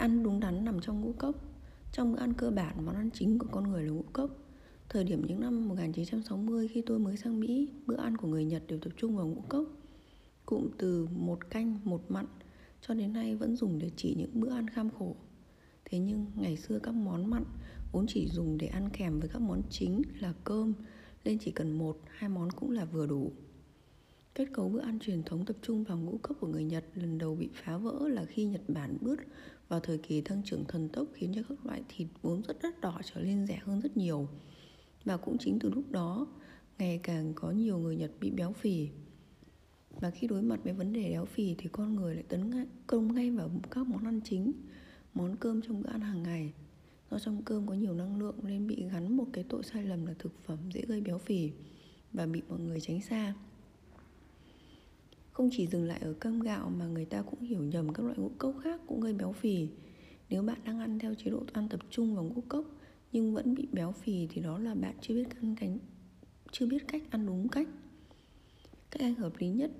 ăn đúng đắn nằm trong ngũ cốc. Trong bữa ăn cơ bản, món ăn chính của con người là ngũ cốc. Thời điểm những năm 1960 khi tôi mới sang Mỹ, bữa ăn của người Nhật đều tập trung vào ngũ cốc. Cụm từ một canh, một mặn cho đến nay vẫn dùng để chỉ những bữa ăn kham khổ. Thế nhưng ngày xưa các món mặn vốn chỉ dùng để ăn kèm với các món chính là cơm, nên chỉ cần một, hai món cũng là vừa đủ. Kết cấu bữa ăn truyền thống tập trung vào ngũ cốc của người Nhật lần đầu bị phá vỡ là khi Nhật Bản bước vào thời kỳ tăng trưởng thần tốc khiến cho các loại thịt vốn rất đắt đỏ trở nên rẻ hơn rất nhiều. Và cũng chính từ lúc đó, ngày càng có nhiều người Nhật bị béo phì. Và khi đối mặt với vấn đề béo phì thì con người lại tấn công ngay vào các món ăn chính, món cơm trong bữa ăn hàng ngày. Do trong cơm có nhiều năng lượng nên bị gắn một cái tội sai lầm là thực phẩm dễ gây béo phì và bị mọi người tránh xa. Không chỉ dừng lại ở cơm gạo mà người ta cũng hiểu nhầm các loại ngũ cốc khác cũng gây béo phì. Nếu bạn đang ăn theo chế độ ăn tập trung vào ngũ cốc nhưng vẫn bị béo phì thì đó là bạn chưa biết ăn cánh chưa biết cách ăn đúng cách. Cách ăn hợp lý nhất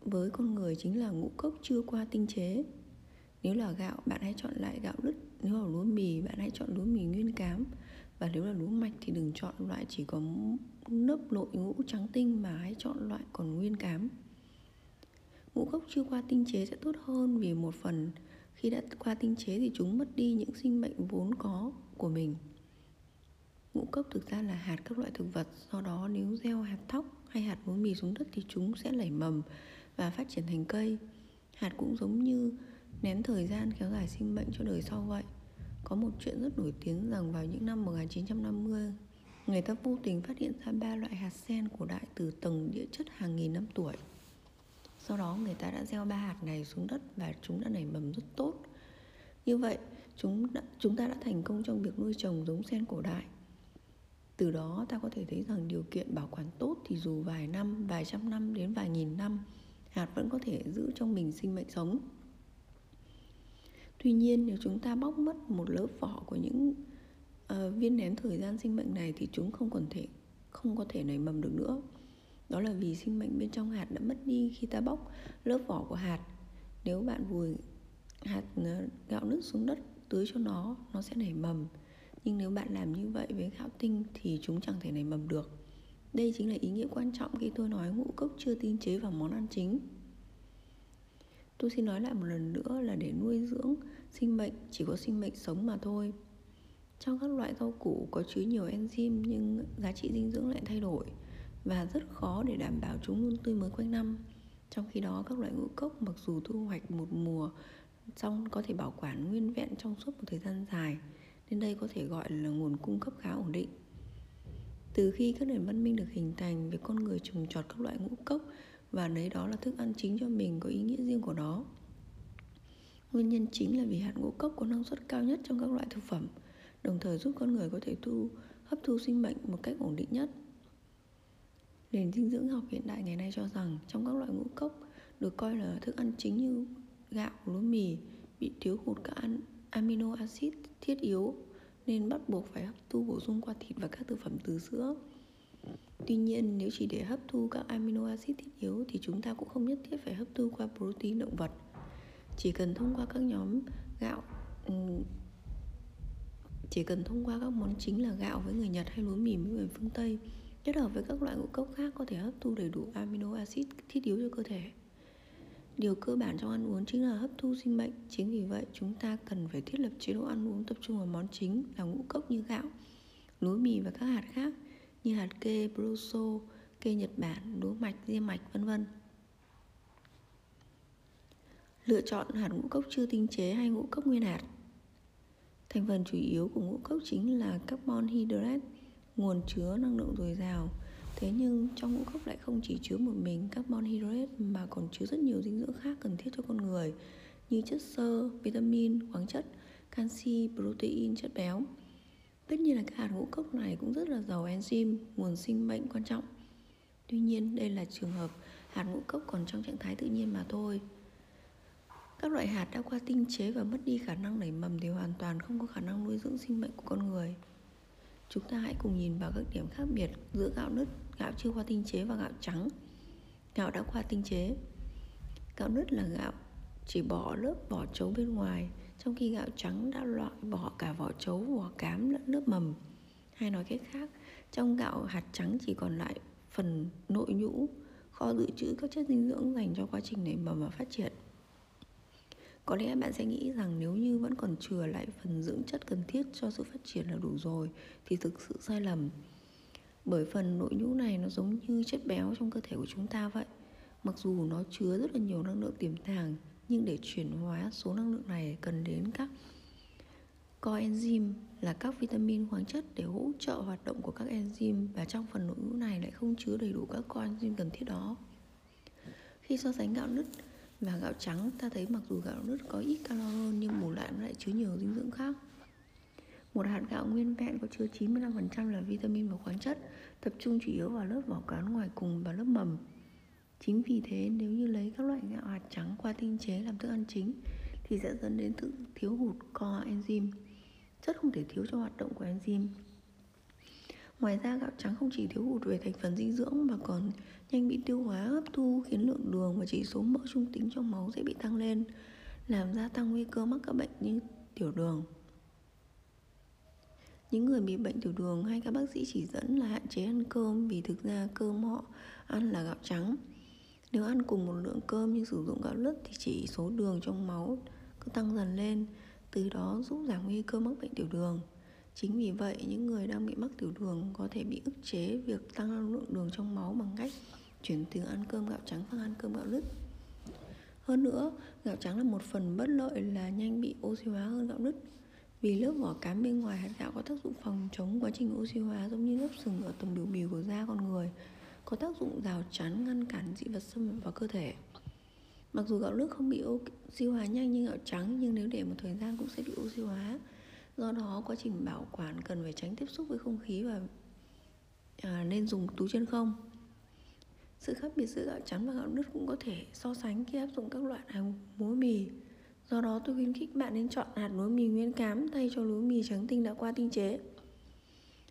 với con người chính là ngũ cốc chưa qua tinh chế. Nếu là gạo, bạn hãy chọn lại gạo lứt. Nếu là lúa mì, bạn hãy chọn lúa mì nguyên cám. Và nếu là lúa mạch thì đừng chọn loại chỉ có nếp nội ngũ trắng tinh mà hãy chọn loại còn nguyên cám ngũ cốc chưa qua tinh chế sẽ tốt hơn vì một phần, khi đã qua tinh chế thì chúng mất đi những sinh mệnh vốn có của mình. Ngũ cốc thực ra là hạt các loại thực vật, do đó nếu gieo hạt thóc hay hạt lúa mì xuống đất thì chúng sẽ nảy mầm và phát triển thành cây. Hạt cũng giống như nén thời gian kéo dài sinh mệnh cho đời sau vậy. Có một chuyện rất nổi tiếng rằng vào những năm 1950 người ta vô tình phát hiện ra ba loại hạt sen cổ đại từ tầng địa chất hàng nghìn năm tuổi sau đó người ta đã gieo ba hạt này xuống đất và chúng đã nảy mầm rất tốt. Như vậy chúng đã, chúng ta đã thành công trong việc nuôi trồng giống sen cổ đại. Từ đó ta có thể thấy rằng điều kiện bảo quản tốt thì dù vài năm vài trăm năm đến vài nghìn năm hạt vẫn có thể giữ trong mình sinh mệnh sống. Tuy nhiên nếu chúng ta bóc mất một lớp vỏ của những uh, viên nén thời gian sinh mệnh này thì chúng không còn thể không có thể nảy mầm được nữa đó là vì sinh mệnh bên trong hạt đã mất đi khi ta bóc lớp vỏ của hạt. Nếu bạn vùi hạt ờ, gạo nứt xuống đất tưới cho nó nó sẽ nảy mầm. Nhưng nếu bạn làm như vậy với gạo tinh thì chúng chẳng thể nảy mầm được. Đây chính là ý nghĩa quan trọng khi tôi nói ngũ cốc chưa tinh chế vào món ăn chính. Tôi xin nói lại một lần nữa là để nuôi dưỡng sinh mệnh chỉ có sinh mệnh sống mà thôi. Trong các loại rau củ có chứa nhiều enzyme nhưng giá trị dinh dưỡng lại thay đổi và rất khó để đảm bảo chúng luôn tươi mới quanh năm. Trong khi đó, các loại ngũ cốc mặc dù thu hoạch một mùa xong có thể bảo quản nguyên vẹn trong suốt một thời gian dài, nên đây có thể gọi là nguồn cung cấp khá ổn định. Từ khi các nền văn minh được hình thành việc con người trồng trọt các loại ngũ cốc, và lấy đó là thức ăn chính cho mình có ý nghĩa riêng của nó. Nguyên nhân chính là vì hạt ngũ cốc có năng suất cao nhất trong các loại thực phẩm, đồng thời giúp con người có thể thu, hấp thu sinh mệnh một cách ổn định nhất. Nền dinh dưỡng học hiện đại ngày nay cho rằng trong các loại ngũ cốc được coi là thức ăn chính như gạo, lúa mì bị thiếu hụt các ăn amino acid thiết yếu nên bắt buộc phải hấp thu bổ sung qua thịt và các thực phẩm từ sữa. Tuy nhiên, nếu chỉ để hấp thu các amino acid thiết yếu thì chúng ta cũng không nhất thiết phải hấp thu qua protein động vật. Chỉ cần thông qua các nhóm gạo ừ, chỉ cần thông qua các món chính là gạo với người Nhật hay lúa mì với người phương Tây kết hợp với các loại ngũ cốc khác có thể hấp thu đầy đủ amino acid thiết yếu cho cơ thể. Điều cơ bản trong ăn uống chính là hấp thu sinh mệnh. Chính vì vậy, chúng ta cần phải thiết lập chế độ ăn uống tập trung vào món chính là ngũ cốc như gạo, lúa mì và các hạt khác như hạt kê, broso, kê Nhật Bản, lúa mạch, diêm mạch, vân vân. Lựa chọn hạt ngũ cốc chưa tinh chế hay ngũ cốc nguyên hạt. Thành phần chủ yếu của ngũ cốc chính là carbon hydrate, nguồn chứa năng lượng dồi dào thế nhưng trong ngũ cốc lại không chỉ chứa một mình carbon hydrate mà còn chứa rất nhiều dinh dưỡng khác cần thiết cho con người như chất xơ, vitamin, khoáng chất, canxi, protein, chất béo. Tất nhiên là các hạt ngũ cốc này cũng rất là giàu enzyme, nguồn sinh mệnh quan trọng. Tuy nhiên, đây là trường hợp hạt ngũ cốc còn trong trạng thái tự nhiên mà thôi. Các loại hạt đã qua tinh chế và mất đi khả năng nảy mầm thì hoàn toàn không có khả năng nuôi dưỡng sinh mệnh của con người. Chúng ta hãy cùng nhìn vào các điểm khác biệt giữa gạo nứt, gạo chưa qua tinh chế và gạo trắng. Gạo đã qua tinh chế. Gạo nứt là gạo chỉ bỏ lớp vỏ trấu bên ngoài trong khi gạo trắng đã loại bỏ cả vỏ trấu vỏ cám lẫn lớp mầm hay nói cách khác trong gạo hạt trắng chỉ còn lại phần nội nhũ kho dự trữ các chất dinh dưỡng dành cho quá trình nảy mầm và phát triển có lẽ bạn sẽ nghĩ rằng nếu như vẫn còn chừa lại phần dưỡng chất cần thiết cho sự phát triển là đủ rồi, thì thực sự sai lầm bởi phần nội nhũ này nó giống như chất béo trong cơ thể của chúng ta vậy mặc dù nó chứa rất là nhiều năng lượng tiềm tàng, nhưng để chuyển hóa số năng lượng này cần đến các coenzyme là các vitamin khoáng chất để hỗ trợ hoạt động của các enzyme và trong phần nội ngũ này lại không chứa đầy đủ các coenzyme cần thiết đó. Khi so sánh gạo nứt và gạo trắng, ta thấy mặc dù gạo nứt có ít calo hơn nhưng bù lại nó lại chứa nhiều dinh dưỡng khác. Một hạt gạo nguyên vẹn có chứa 95% là vitamin và khoáng chất, tập trung chủ yếu vào lớp vỏ cán ngoài cùng và lớp mầm. Chính vì thế nếu như lấy các loại gạo hạt trắng qua tinh chế làm thức ăn chính thì sẽ dẫn đến sự thiếu hụt coenzyme chất không thể thiếu cho hoạt động của enzyme. Ngoài ra gạo trắng không chỉ thiếu hụt về thành phần dinh dưỡng mà còn nhanh bị tiêu hóa hấp thu khiến lượng đường và chỉ số mỡ trung tính trong máu sẽ bị tăng lên, làm gia tăng nguy cơ mắc các bệnh như tiểu đường. Những người bị bệnh tiểu đường hay các bác sĩ chỉ dẫn là hạn chế ăn cơm vì thực ra cơm họ ăn là gạo trắng. Nếu ăn cùng một lượng cơm nhưng sử dụng gạo lứt thì chỉ số đường trong máu cứ tăng dần lên từ đó giúp giảm nguy cơ mắc bệnh tiểu đường. Chính vì vậy, những người đang bị mắc tiểu đường có thể bị ức chế việc tăng lượng đường trong máu bằng cách chuyển từ ăn cơm gạo trắng sang ăn cơm gạo lứt. Hơn nữa, gạo trắng là một phần bất lợi là nhanh bị oxy hóa hơn gạo lứt. Vì lớp vỏ cám bên ngoài hạt gạo có tác dụng phòng chống quá trình oxy hóa giống như lớp sừng ở tầng biểu bì của da con người, có tác dụng rào chắn ngăn cản dị vật xâm nhập vào cơ thể. Mặc dù gạo lứt không bị oxy hóa nhanh như gạo trắng nhưng nếu để một thời gian cũng sẽ bị oxy hóa. Do đó quá trình bảo quản cần phải tránh tiếp xúc với không khí và à, nên dùng túi chân không. Sự khác biệt giữa gạo trắng và gạo nứt cũng có thể so sánh khi áp dụng các loại hạt lúa mì. Do đó tôi khuyến khích bạn nên chọn hạt lúa mì nguyên cám thay cho lúa mì trắng tinh đã qua tinh chế.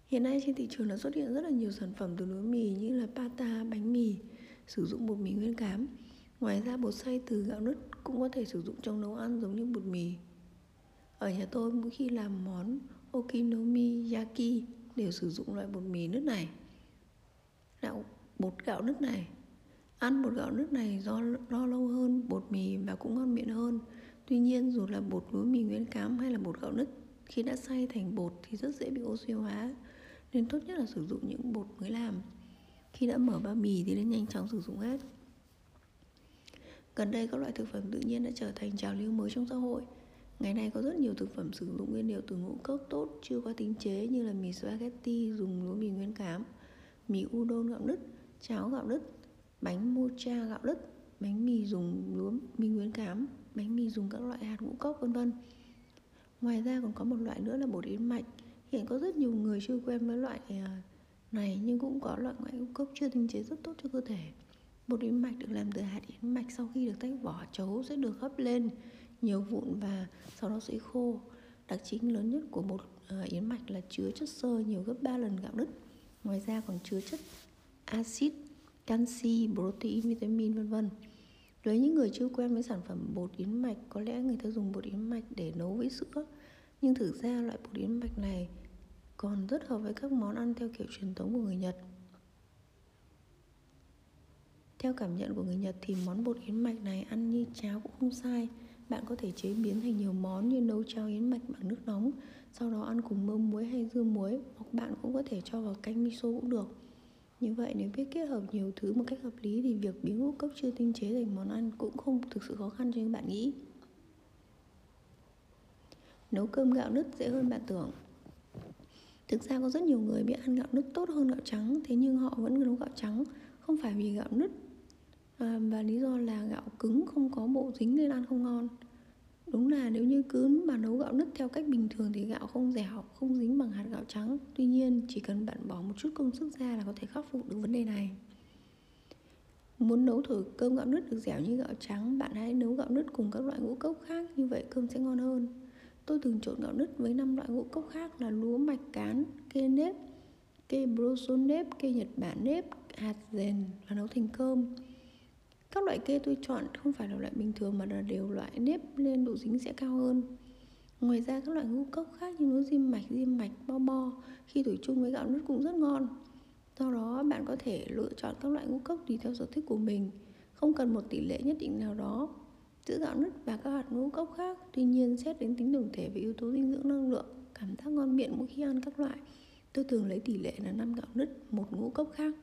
Hiện nay trên thị trường đã xuất hiện rất là nhiều sản phẩm từ lúa mì như là pata, bánh mì sử dụng bột mì nguyên cám. Ngoài ra bột xay từ gạo nứt cũng có thể sử dụng trong nấu ăn giống như bột mì. Ở nhà tôi mỗi khi làm món okonomiyaki đều sử dụng loại bột mì nước này. Gạo, bột gạo nước này. Ăn bột gạo nước này do lo lâu hơn, bột mì và cũng ngon miệng hơn. Tuy nhiên, dù là bột lúa mì nguyên cám hay là bột gạo nứt, khi đã xay thành bột thì rất dễ bị oxy hóa, nên tốt nhất là sử dụng những bột mới làm. Khi đã mở bao bì thì nên nhanh chóng sử dụng hết. Gần đây, các loại thực phẩm tự nhiên đã trở thành trào lưu mới trong xã hội. Ngày nay có rất nhiều thực phẩm sử dụng nguyên liệu từ ngũ cốc tốt chưa qua tinh chế như là mì spaghetti dùng lúa mì nguyên cám, mì udon gạo nứt, cháo gạo nứt, bánh mocha gạo nứt, bánh mì dùng lúa mì nguyên cám, bánh mì dùng các loại hạt ngũ cốc vân vân. Ngoài ra còn có một loại nữa là bột yến mạch. Hiện có rất nhiều người chưa quen với loại à, này nhưng cũng có loại ngũ cốc chưa tinh chế rất tốt cho cơ thể. Bột yến mạch được làm từ hạt yến mạch sau khi được tách vỏ chấu sẽ được hấp lên nhiều vụn và sau đó sẽ khô. Đặc chính lớn nhất của bột ờ, yến mạch là chứa chất xơ nhiều gấp 3 lần gạo đứt Ngoài ra còn chứa chất axit, canxi, protein, vitamin vân vân. Với những người chưa quen với sản phẩm bột yến mạch, có lẽ người ta dùng bột yến mạch để nấu với sữa. Nhưng thực ra loại bột yến mạch này còn rất hợp với các món ăn theo kiểu truyền thống của người Nhật. Theo cảm nhận của người Nhật thì món bột yến mạch này ăn như cháo cũng không sai. Bạn có thể chế biến thành nhiều món như nấu cháo yến mạch bằng nước nóng, sau đó ăn cùng mơm muối hay dưa muối, hoặc bạn cũng có thể cho vào canh miso cũng được. Như vậy nếu biết kết hợp nhiều thứ một cách hợp lý thì việc biến ngũ cốc chưa tinh chế thành món ăn cũng không thực sự khó khăn như bạn nghĩ. Nấu cơm gạo nứt dễ hơn bạn tưởng. Thực ra có rất nhiều người biết ăn gạo nứt tốt hơn gạo trắng, thế nhưng họ vẫn nấu gạo trắng không phải vì gạo nứt à, và lý do là gạo cứng không có bộ dính nên ăn không ngon. Đúng là nếu như cứ mà nấu gạo nứt theo cách bình thường thì gạo không dẻo không dính bằng hạt gạo trắng. Tuy nhiên chỉ cần bạn bỏ một chút công sức ra là có thể khắc phục được vấn đề này. Muốn nấu thử cơm gạo nứt được dẻo như gạo trắng bạn hãy nấu gạo nứt cùng các loại ngũ cốc khác như vậy cơm sẽ ngon hơn. Tôi từng trộn gạo nứt với năm loại ngũ cốc khác là lúa mạch cán kê nếp kê broson nếp kê nhật bản nếp hạt rền và nấu thành cơm các loại kê tôi chọn không phải là loại bình thường mà là đều loại nếp nên độ dính sẽ cao hơn. Ngoài ra các loại ngũ cốc khác như nấu diêm mạch diêm mạch, bo bo, khi thổi chung với gạo nứt cũng rất ngon. Do đó, bạn có thể lựa chọn các loại ngũ cốc tùy theo sở thích của mình, không cần một tỷ lệ nhất định nào đó. Giữa gạo nứt và các hạt ngũ cốc khác, tuy nhiên xét đến tính tổng thể về yếu tố dinh dưỡng năng lượng, cảm giác ngon miệng mỗi khi ăn các loại, tôi thường lấy tỷ lệ là 5 gạo nứt một ngũ cốc khác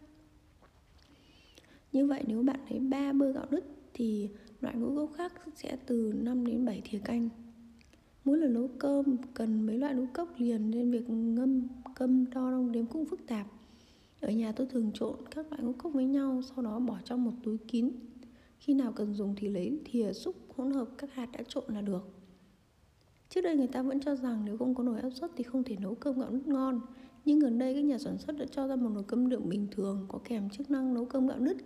như vậy nếu bạn lấy 3 bơ gạo nứt thì loại ngũ cốc khác sẽ từ 5 đến 7 thìa canh. Mỗi lần nấu cơm, cần mấy loại ngũ cốc liền nên việc ngâm, cơm đo đong đếm cũng phức tạp. Ở nhà tôi thường trộn các loại ngũ cốc với nhau, sau đó bỏ trong một túi kín. Khi nào cần dùng thì lấy thìa xúc hỗn hợp, các hạt đã trộn là được. Trước đây người ta vẫn cho rằng nếu không có nồi áp suất thì không thể nấu cơm gạo nứt ngon. Nhưng gần đây các nhà sản xuất đã cho ra một nồi cơm đựng bình thường, có kèm chức năng nấu cơm gạo nứt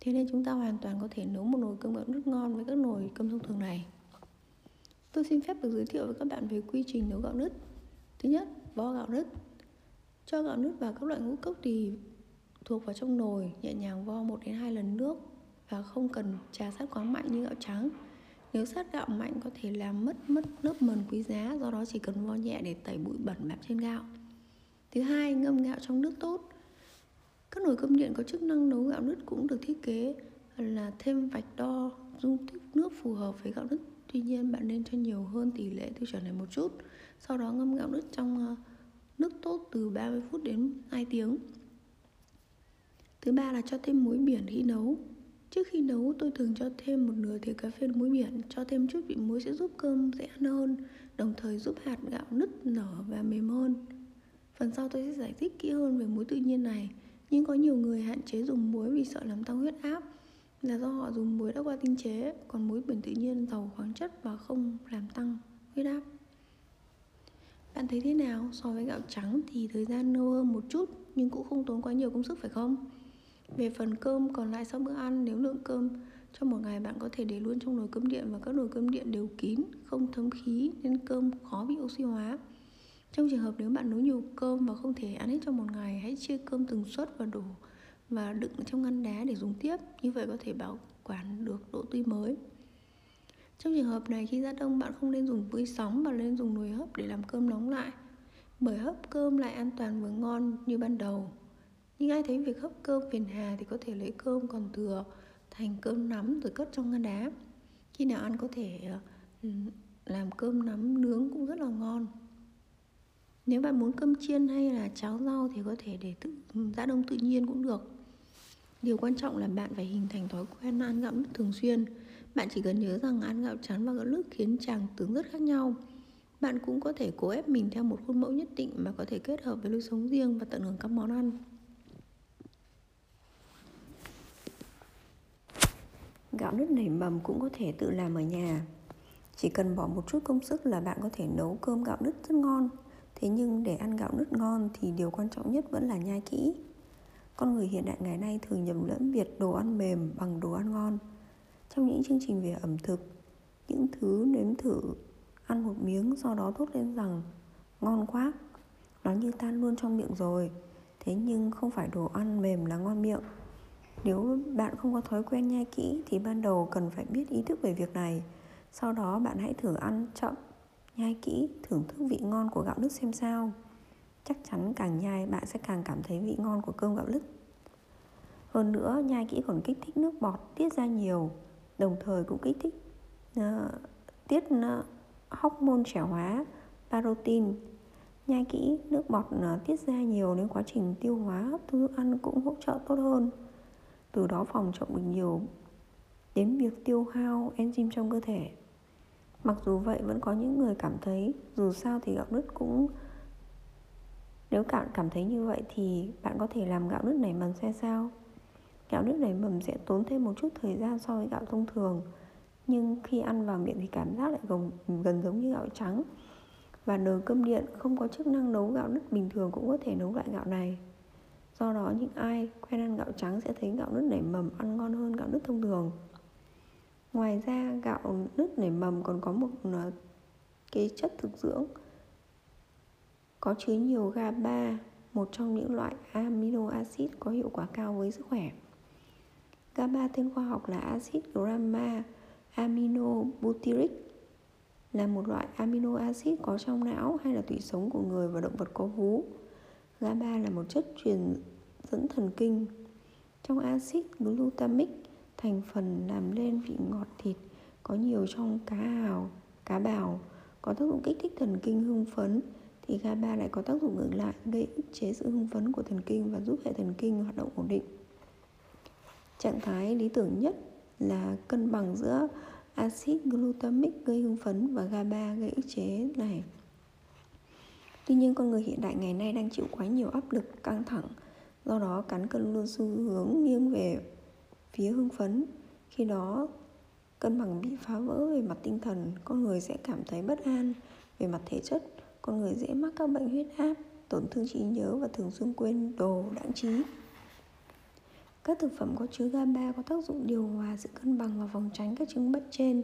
thế nên chúng ta hoàn toàn có thể nấu một nồi cơm gạo nứt ngon với các nồi cơm thông thường này. Tôi xin phép được giới thiệu với các bạn về quy trình nấu gạo nứt. Thứ nhất vo gạo nứt. Cho gạo nứt vào các loại ngũ cốc thì thuộc vào trong nồi, nhẹ nhàng vo 1 đến 2 lần nước và không cần trà sát quá mạnh như gạo trắng. Nếu sát gạo mạnh có thể làm mất mất lớp mần quý giá, do đó chỉ cần vo nhẹ để tẩy bụi bẩn bám trên gạo. Thứ hai, ngâm gạo trong nước tốt các nồi cơm điện có chức năng nấu gạo nứt cũng được thiết kế là thêm vạch đo dung tích nước phù hợp với gạo nứt. Tuy nhiên, bạn nên cho nhiều hơn tỷ lệ tiêu chuẩn này một chút, sau đó ngâm gạo nứt trong ờ, nước tốt từ 30 phút đến 2 tiếng. Thứ ba là cho thêm muối biển khi nấu. Trước khi nấu, tôi thường cho thêm một nửa thìa cà phê muối biển, cho thêm chút vị muối sẽ giúp cơm dễ ăn hơn, đồng thời giúp hạt gạo nứt nở và mềm hơn. Phần sau tôi sẽ giải thích kỹ hơn về muối tự nhiên này nhưng có nhiều người hạn chế dùng muối vì sợ làm tăng huyết áp, là do họ dùng muối đã qua tinh chế, còn muối biển tự nhiên giàu khoáng chất và không làm tăng huyết áp. Bạn thấy thế nào so với gạo trắng thì thời gian lâu hơn một chút nhưng cũng không tốn quá nhiều công sức phải không? Về phần cơm, còn lại sau bữa ăn, nếu lượng cơm trong một ngày bạn có thể để luôn trong nồi cơm điện và các nồi cơm điện đều kín, không thấm khí nên cơm khó bị oxy hóa trong trường hợp nếu bạn nấu nhiều cơm và không thể ăn hết trong một ngày, hãy chia cơm từng suất và đổ và đựng trong ngăn đá để dùng tiếp. Như vậy có thể bảo quản được độ tươi mới. Trong trường hợp này, khi ra đông, bạn không nên dùng vơi sóng mà nên dùng nồi hấp để làm cơm nóng lại. Bởi hấp cơm lại an toàn và ngon như ban đầu. Nhưng ai thấy việc hấp cơm phiền hà thì có thể lấy cơm còn thừa thành cơm nắm rồi cất trong ngăn đá. Khi nào ăn có thể ờ, làm cơm nắm nướng cũng rất là ngon nếu bạn muốn cơm chiên hay là cháo rau thì có thể để tự giã đông tự nhiên cũng được. Điều quan trọng là bạn phải hình thành thói quen ăn gạo nứt thường xuyên. Bạn chỉ cần nhớ rằng ăn gạo trắng và gạo lứt khiến chàng tướng rất khác nhau. Bạn cũng có thể cố ép mình theo một khuôn mẫu nhất định mà có thể kết hợp với lối sống riêng và tận hưởng các món ăn. Gạo nứt nảy mầm cũng có thể tự làm ở nhà. Chỉ cần bỏ một chút công sức là bạn có thể nấu cơm gạo nứt rất ngon. Thế nhưng để ăn gạo nứt ngon thì điều quan trọng nhất vẫn là nhai kỹ. Con người hiện đại ngày nay thường nhầm lẫn việc đồ ăn mềm bằng đồ ăn ngon. Trong những chương trình về ẩm thực Những thứ nếm thử Ăn một miếng sau đó thốt lên rằng Ngon quá Nó như tan luôn trong miệng rồi. Thế nhưng không phải đồ ăn mềm là ngon miệng. Nếu bạn không có thói quen nhai kỹ thì ban đầu cần phải biết ý thức về việc này. Sau đó bạn hãy thử ăn chậm, nhai kỹ, thưởng thức vị ngon của gạo lứt xem sao. Chắc chắn càng nhai bạn sẽ càng cảm thấy vị ngon của cơm gạo lứt. Hơn nữa, nhai kỹ còn kích thích nước bọt tiết ra nhiều, đồng thời cũng kích thích uh, tiết uh, hormone trẻ hóa, parotin. Nhai kỹ, nước bọt uh, tiết ra nhiều nên quá trình tiêu hóa hấp thu thức ăn cũng hỗ trợ tốt hơn từ đó phòng trọng được nhiều đến việc tiêu hao enzyme trong cơ thể mặc dù vậy vẫn có những người cảm thấy dù sao thì gạo nứt cũng nếu bạn cảm thấy như vậy thì bạn có thể làm gạo nứt nảy mầm xem sao? Gạo nứt nảy mầm sẽ tốn thêm một chút thời gian so với gạo thông thường nhưng khi ăn vào miệng thì cảm giác lại gần, gần giống như gạo trắng. Và nồi cơm điện không có chức năng nấu gạo nứt bình thường cũng có thể nấu loại gạo này. Do đó những ai quen ăn gạo trắng sẽ thấy gạo nứt nảy mầm ăn ngon hơn gạo nứt thông thường. Ngoài ra gạo nứt nảy mầm còn có một ờ, cái chất thực dưỡng có chứa nhiều GABA, một trong những loại amino acid có hiệu quả cao với sức khỏe. GABA tên khoa học là axit gamma aminobutyric là một loại amino acid có trong não hay là tủy sống của người và động vật có vú. GABA là một chất truyền dẫn thần kinh. Trong axit glutamic, thành phần làm lên vị ngọt thịt có nhiều trong cá hào, cá bào có tác dụng kích thích thần kinh hưng phấn thì GABA lại có tác dụng ngược lại gây ức chế sự hưng phấn của thần kinh và giúp hệ thần kinh hoạt động ổn định. Trạng thái lý tưởng nhất là cân bằng giữa axit glutamic gây hưng phấn và GABA gây ức chế này. Tuy nhiên con người hiện đại ngày nay đang chịu quá nhiều áp lực căng thẳng Do đó cán cân luôn xu hướng nghiêng về phía hưng phấn Khi đó cân bằng bị phá vỡ về mặt tinh thần Con người sẽ cảm thấy bất an về mặt thể chất Con người dễ mắc các bệnh huyết áp, tổn thương trí nhớ và thường xuyên quên đồ đáng trí các thực phẩm có chứa GABA có tác dụng điều hòa sự cân bằng và phòng tránh các chứng bệnh trên.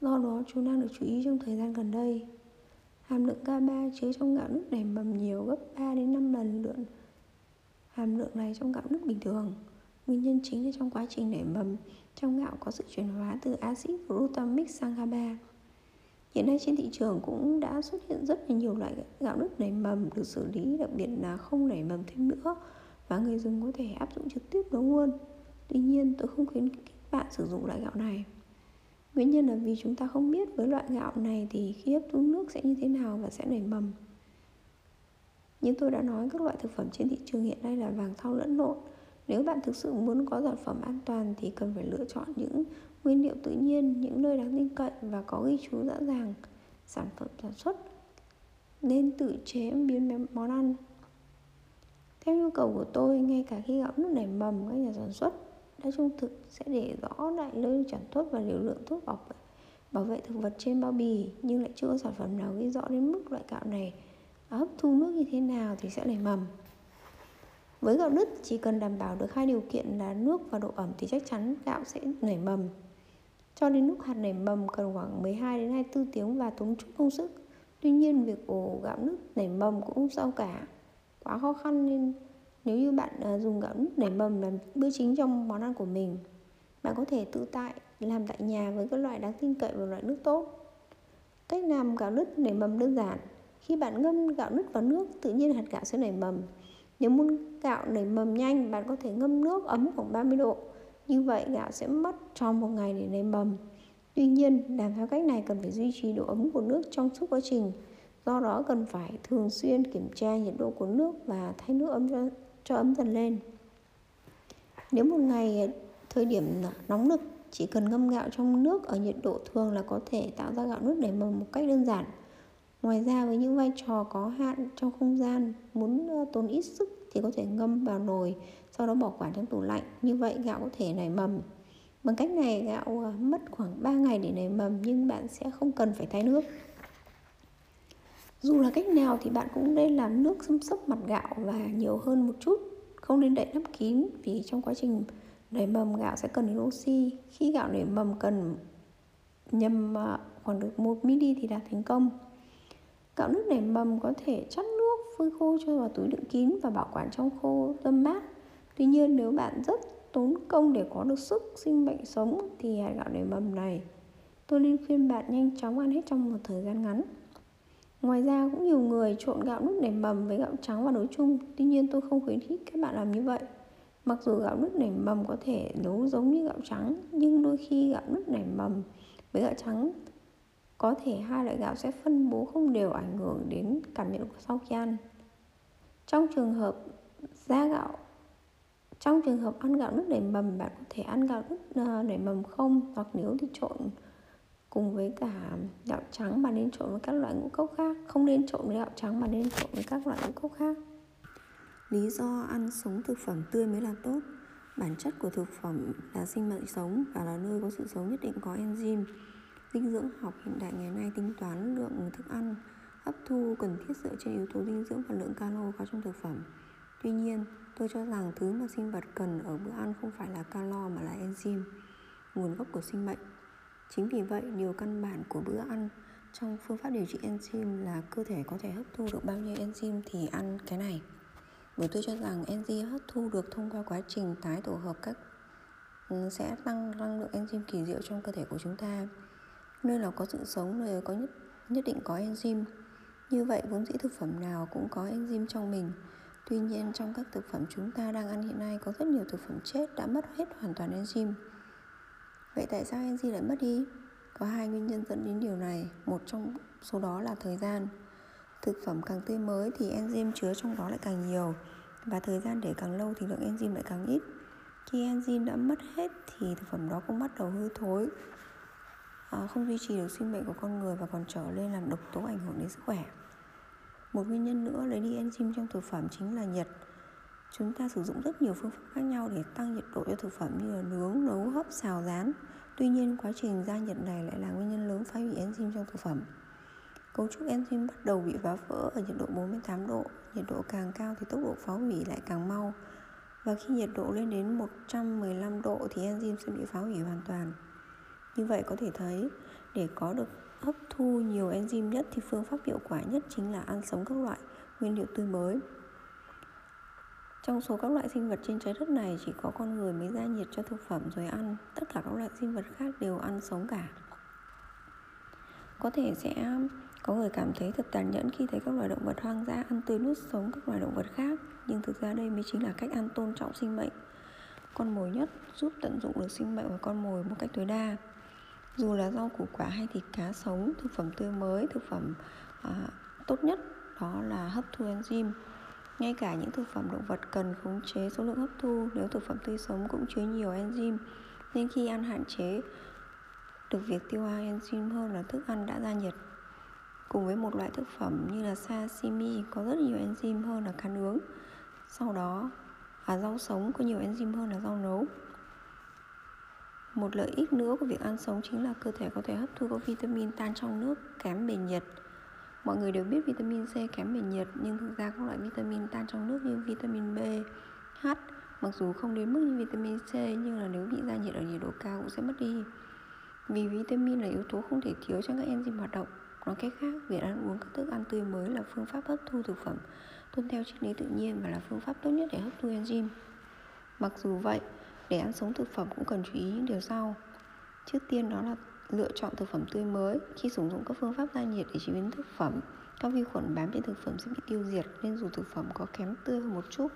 Do đó, chúng đang được chú ý trong thời gian gần đây. Hàm lượng GABA chứa trong gạo nước nảy mầm nhiều gấp 3 đến 5 lần lượng hàm lượng này trong gạo nước bình thường. Nguyên nhân chính là trong quá trình nảy mầm, trong gạo có sự chuyển hóa từ axit glutamic sang GABA. Hiện nay trên thị trường cũng đã xuất hiện rất là nhiều loại gạo nước nảy mầm được xử lý, đặc biệt là không nảy mầm thêm nữa và người dùng có thể áp dụng trực tiếp nấu luôn. Tuy nhiên, tôi không khuyến khích bạn sử dụng loại gạo này. Nguyên nhân là vì chúng ta không biết với loại gạo này thì khi hấp thu nước sẽ như thế nào và sẽ nảy mầm. Như tôi đã nói, các loại thực phẩm trên thị trường hiện nay là vàng thau lẫn lộn. Nếu bạn thực sự muốn có sản phẩm an toàn thì cần phải lựa chọn những nguyên liệu tự nhiên, những nơi đáng tin cậy và có ghi chú rõ ràng sản phẩm sản xuất. Nên tự chế biến món ăn. Theo nhu cầu của tôi, ngay cả khi gạo nước nảy mầm, các nhà sản xuất đã trung thực sẽ để rõ lại nơi sản xuất và liều lượng thuốc bảo vệ, bảo vệ thực vật trên bao bì nhưng lại chưa có sản phẩm nào ghi rõ đến mức loại gạo này hấp thu nước như thế nào thì sẽ nảy mầm với gạo nứt chỉ cần đảm bảo được hai điều kiện là nước và độ ẩm thì chắc chắn gạo sẽ nảy mầm. Cho đến lúc hạt nảy mầm cần khoảng 12 đến 24 tiếng và tốn chút công sức. Tuy nhiên, việc ổ gạo nứt nảy mầm cũng không sao cả. Quá khó khăn nên nếu như bạn à, dùng gạo nứt nảy mầm làm bữa chính trong món ăn của mình, bạn có thể tự tại, làm tại nhà với các loại đáng tin cậy và loại nước tốt. Cách làm gạo nứt nảy mầm đơn giản. Khi bạn ngâm gạo nứt vào nước, tự nhiên hạt gạo sẽ nảy mầm nếu muốn gạo nảy mầm nhanh bạn có thể ngâm nước ấm khoảng 30 độ. Như vậy gạo sẽ mất trong một ngày để nảy mầm. Tuy nhiên làm theo cách này cần phải duy trì độ ấm của nước trong suốt quá trình. Do đó cần phải thường xuyên kiểm tra nhiệt độ của nước và thay nước ấm cho, cho ấm dần lên. Nếu một ngày à, thời điểm nóng nực chỉ cần ngâm gạo trong nước ở nhiệt độ thường là có thể tạo ra gạo nước nảy mầm một cách đơn giản. Ngoài ra với những vai trò có hạn trong không gian, muốn tốn ít sức thì có thể ngâm vào nồi, sau đó bỏ quả trong tủ lạnh. Như vậy gạo có thể nảy mầm. Bằng cách này, gạo à, mất khoảng 3 ngày để nảy mầm nhưng bạn sẽ không cần phải thay nước. Dù là cách nào thì bạn cũng nên làm nước xâm sấp mặt gạo và nhiều hơn một chút, không nên đậy nắp kín vì trong quá trình nảy mầm gạo sẽ cần đến oxy. Khi gạo nảy mầm cần nhầm à, khoảng được 1 mm thì đạt thành công. Gạo nước nảy mầm có thể chắt nước, phơi khô cho vào túi đựng kín và bảo quản trong khô tâm mát. Tuy nhiên nếu bạn rất tốn công để có được sức sinh bệnh sống thì hạt gạo nảy mầm này tôi nên khuyên bạn nhanh chóng ăn hết trong một thời gian ngắn. Ngoài ra cũng nhiều người trộn gạo nước nảy mầm với gạo trắng vào nấu chung Tuy nhiên tôi không khuyến khích các bạn làm như vậy Mặc dù gạo nước nảy mầm có thể nấu giống như gạo trắng Nhưng đôi khi gạo nước nảy mầm với gạo trắng có thể hai loại gạo sẽ phân bố không đều ảnh hưởng đến cảm nhận của sau khi ăn. Trong trường hợp da gạo, trong trường hợp ăn gạo nước để mầm, bạn có thể ăn gạo nước ờ, để mầm không hoặc nếu thì trộn cùng với cả gạo trắng mà nên trộn với các loại ngũ cốc khác, không nên trộn với gạo trắng mà nên trộn với các loại ngũ cốc khác. Lý do ăn sống thực phẩm tươi mới là tốt. Bản chất của thực phẩm là sinh mệnh sống và là nơi có sự sống nhất định có enzyme. Dinh dưỡng học hiện đại ngày nay tính toán lượng thức ăn hấp thu cần thiết dựa trên yếu tố dinh dưỡng và lượng calo có trong thực phẩm. Tuy nhiên, tôi cho rằng thứ mà sinh vật cần ở bữa ăn không phải là calo mà là enzyme, nguồn gốc của sinh mệnh. Chính vì vậy, điều căn bản của bữa ăn trong phương pháp điều trị enzyme là cơ thể có thể hấp thu được bao nhiêu enzyme thì ăn cái này. Bởi tôi cho rằng enzyme hấp thu được thông qua quá trình tái tổ hợp các ừ, sẽ tăng năng lượng enzyme kỳ diệu trong cơ thể của chúng ta nơi nào có sự sống, nơi có nhất nhất định có enzyme. Như vậy, vốn dĩ thực phẩm nào cũng có enzyme trong mình. Tuy nhiên, trong các thực phẩm chúng ta đang ăn hiện nay, có rất nhiều thực phẩm chết đã mất hết hoàn toàn enzyme. Vậy tại sao enzyme lại mất đi? Có hai nguyên nhân dẫn đến điều này. Một trong số đó là thời gian. Thực phẩm càng tươi mới thì enzyme chứa trong đó lại càng nhiều. Và thời gian để càng lâu thì lượng enzyme lại càng ít. Khi enzyme đã mất hết thì thực phẩm đó cũng bắt đầu hư thối. Ờ, không duy trì được sinh mệnh của con người và còn trở lên làm độc tố ảnh hưởng đến sức khỏe. Một nguyên nhân nữa lấy đi enzyme trong thực phẩm chính là nhiệt. Chúng ta sử dụng rất nhiều phương pháp khác nhau để tăng nhiệt độ cho thực phẩm như là nướng nấu hấp xào rán. Tuy nhiên quá trình gia nhiệt này lại là nguyên nhân lớn phá hủy enzyme trong thực phẩm. Cấu trúc enzyme bắt đầu bị phá vỡ ở nhiệt độ 48 độ, nhiệt độ càng cao thì tốc độ phá hủy lại càng mau. Và khi nhiệt độ lên đến 115 độ thì enzyme sẽ bị phá hủy hoàn toàn. Như vậy có thể thấy, để có được hấp thu nhiều enzyme nhất thì phương pháp hiệu quả nhất chính là ăn sống các loại nguyên liệu tươi mới. Trong số các loại sinh vật trên trái đất này chỉ có con người mới ra nhiệt cho thực phẩm rồi ăn, tất cả các loại sinh vật khác đều ăn sống cả. Có thể sẽ có người cảm thấy thật tàn nhẫn khi thấy các loài động vật hoang dã ăn tươi nuốt sống các loài động vật khác Nhưng thực ra đây mới chính là cách ăn tôn trọng sinh mệnh Con mồi nhất giúp tận dụng được sinh mệnh của con mồi một cách tối đa dù là rau củ quả hay thịt cá sống, thực phẩm tươi mới, thực phẩm à, tốt nhất đó là hấp thu enzyme. Ngay cả những thực phẩm động vật cần khống chế số lượng hấp thu nếu thực phẩm tươi sống cũng chứa nhiều enzyme nên khi ăn hạn chế được việc tiêu hóa enzyme hơn là thức ăn đã ra nhiệt. Cùng với một loại thực phẩm như là sashimi có rất nhiều enzyme hơn là cá nướng sau đó là rau sống có nhiều enzyme hơn là rau nấu một lợi ích nữa của việc ăn sống chính là cơ thể có thể hấp thu các vitamin tan trong nước kém bền nhiệt. Mọi người đều biết vitamin C kém bền nhiệt nhưng thực ra các loại vitamin tan trong nước như vitamin B, H mặc dù không đến mức như vitamin C nhưng là nếu bị ra nhiệt ở nhiệt độ cao cũng sẽ mất đi. Vì vitamin là yếu tố không thể thiếu trong các enzyme hoạt động. Nói cách khác, việc ăn uống các thức ăn tươi mới là phương pháp hấp thu thực phẩm tuân theo triết lý tự nhiên và là phương pháp tốt nhất để hấp thu enzyme. Mặc dù vậy, để ăn sống thực phẩm cũng cần chú ý những điều sau. Trước tiên đó là lựa chọn thực phẩm tươi mới. Khi sử dụng các phương pháp gia nhiệt để chế biến thực phẩm, các vi khuẩn bám trên thực phẩm sẽ bị tiêu diệt nên dù thực phẩm có kém tươi hơn một chút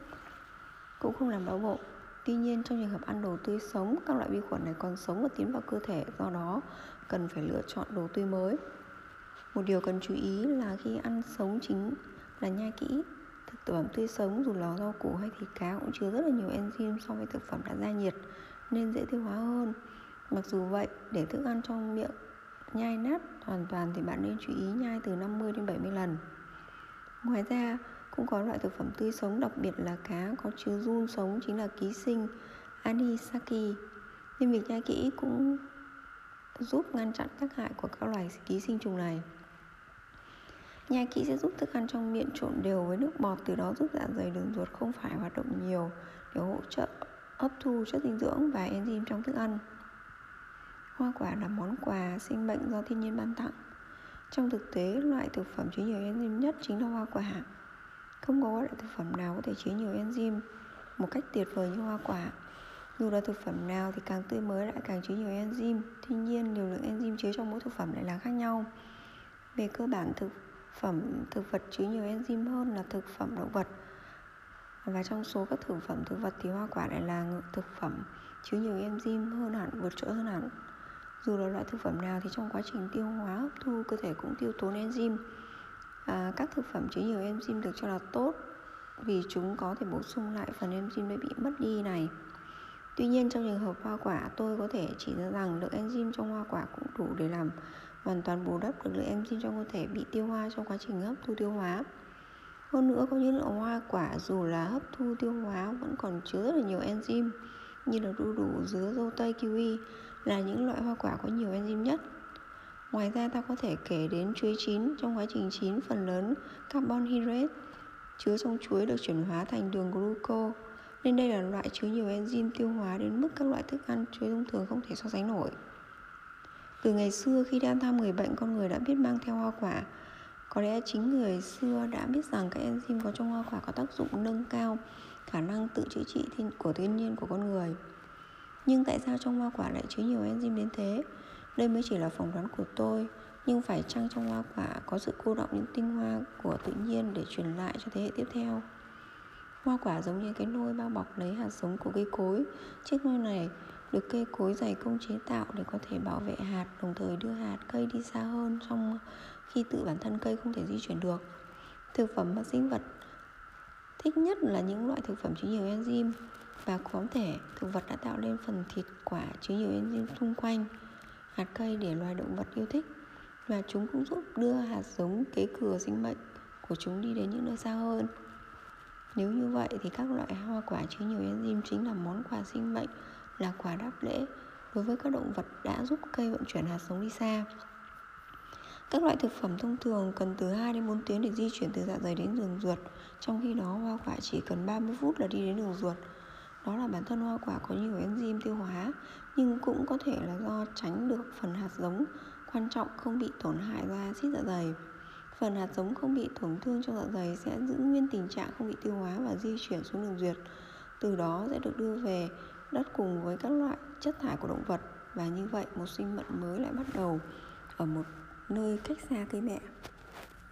cũng không làm đau bụng. Tuy nhiên trong trường hợp ăn đồ tươi sống, các loại vi khuẩn này còn sống và tiến vào cơ thể, do đó cần phải lựa chọn đồ tươi mới. Một điều cần chú ý là khi ăn sống chính là nhai kỹ Thực phẩm tươi sống dù là rau củ hay thịt cá cũng chứa rất là nhiều enzyme so với thực phẩm đã ra nhiệt nên dễ tiêu hóa hơn. Mặc dù vậy, để thức ăn trong miệng nhai nát hoàn toàn thì bạn nên chú ý nhai từ 50 đến 70 lần. Ngoài ra, cũng có loại thực phẩm tươi sống đặc biệt là cá có chứa run sống chính là ký sinh anisaki. Nên việc nhai kỹ cũng giúp ngăn chặn tác hại của các loài ký sinh trùng này. Nhai kỹ sẽ giúp thức ăn trong miệng trộn đều với nước bọt Từ đó giúp dạ dày đường ruột không phải hoạt động nhiều Để hỗ trợ hấp thu chất dinh dưỡng và enzyme trong thức ăn. Hoa quả là món quà sinh mệnh do thiên nhiên ban tặng. Trong thực tế, loại thực phẩm chứa nhiều enzyme nhất chính là hoa quả. Không có loại thực phẩm nào có thể chứa nhiều enzyme một cách tuyệt vời như hoa quả. Dù là thực phẩm nào thì càng tươi mới lại càng chứa nhiều enzyme. Tuy nhiên liều lượng enzyme chứa trong mỗi thực phẩm lại là khác nhau. Về cơ bản thực phẩm thực vật chứa nhiều enzyme hơn là thực phẩm động vật. Và trong số các thực phẩm thực vật thì hoa quả lại là thực phẩm chứa nhiều enzyme hơn hẳn vượt trội hơn hẳn. Dù là loại thực phẩm nào thì trong quá trình tiêu hóa hấp thu cơ thể cũng tiêu tốn enzyme. À, các thực phẩm chứa nhiều enzyme được cho là tốt vì chúng có thể bổ sung lại phần enzyme đã bị mất đi này. Tuy nhiên trong trường hợp hoa quả tôi có thể chỉ ra rằng lượng enzyme trong hoa quả cũng đủ để làm hoàn toàn bù đắp được lượng enzyme trong cơ thể bị tiêu hóa trong quá trình hấp thu tiêu hóa. Hơn nữa có những loại hoa quả dù là hấp thu tiêu hóa vẫn còn chứa rất là nhiều enzyme như là đu đủ, dứa, dâu tây, kiwi là những loại hoa quả có nhiều enzyme nhất. Ngoài ra ta có thể kể đến chuối chín trong quá trình chín phần lớn carbon hydrate chứa trong chuối được chuyển hóa thành đường glucose nên đây là loại chứa nhiều enzyme tiêu hóa đến mức các loại thức ăn chuối thông thường không thể so sánh nổi. Từ ngày xưa khi đang thăm người bệnh, con người đã biết mang theo hoa quả. Có lẽ chính người xưa đã biết rằng các enzyme có trong hoa quả có tác dụng nâng cao khả năng tự chữa trị của thiên nhiên, của con người. Nhưng tại sao trong hoa quả lại chứa nhiều enzyme đến thế? Đây mới chỉ là phỏng đoán của tôi, Nhưng phải chăng trong hoa quả có sự cô động những tinh hoa của tự nhiên để truyền lại cho thế hệ tiếp theo? Hoa quả giống như cái nôi bao bọc lấy hạt giống của cây cối. Chiếc nôi này được cây cối dày công chế tạo để có thể bảo vệ hạt, Đồng thời đưa hạt cây đi xa hơn trong khi tự bản thân cây không thể di chuyển được. Thực phẩm và sinh vật, thích nhất là những loại thực phẩm chứa nhiều enzyme và khoáng thể thực vật đã tạo nên phần thịt quả chứa nhiều enzyme xung quanh. Hạt cây để loài động vật yêu thích và chúng cũng giúp đưa hạt giống, kế thừa sinh mệnh của chúng đi đến những nơi xa hơn. Nếu như vậy thì các loại hoa quả chứa nhiều enzyme chính là món quà sinh mệnh là quà đáp lễ đối với các động vật đã giúp cây vận chuyển hạt giống đi xa. Các loại thực phẩm thông thường cần từ 2 đến 4 tiếng để di chuyển từ dạ dày đến đường ruột, Trong khi đó hoa quả chỉ cần 30 phút là đi đến đường ruột. Đó là bản thân hoa quả có nhiều enzyme tiêu hóa, Nhưng cũng có thể là do tránh được phần hạt giống quan trọng không bị tổn hại do axit dạ dày. Phần hạt giống không bị tổn thương trong dạ dày sẽ giữ nguyên tình trạng không bị tiêu hóa và di chuyển xuống đường ruột, Từ đó sẽ được đưa về đất cùng với các loại chất thải của động vật, Và như vậy một sinh mệnh mới lại bắt đầu ở một nơi cách xa cây mẹ.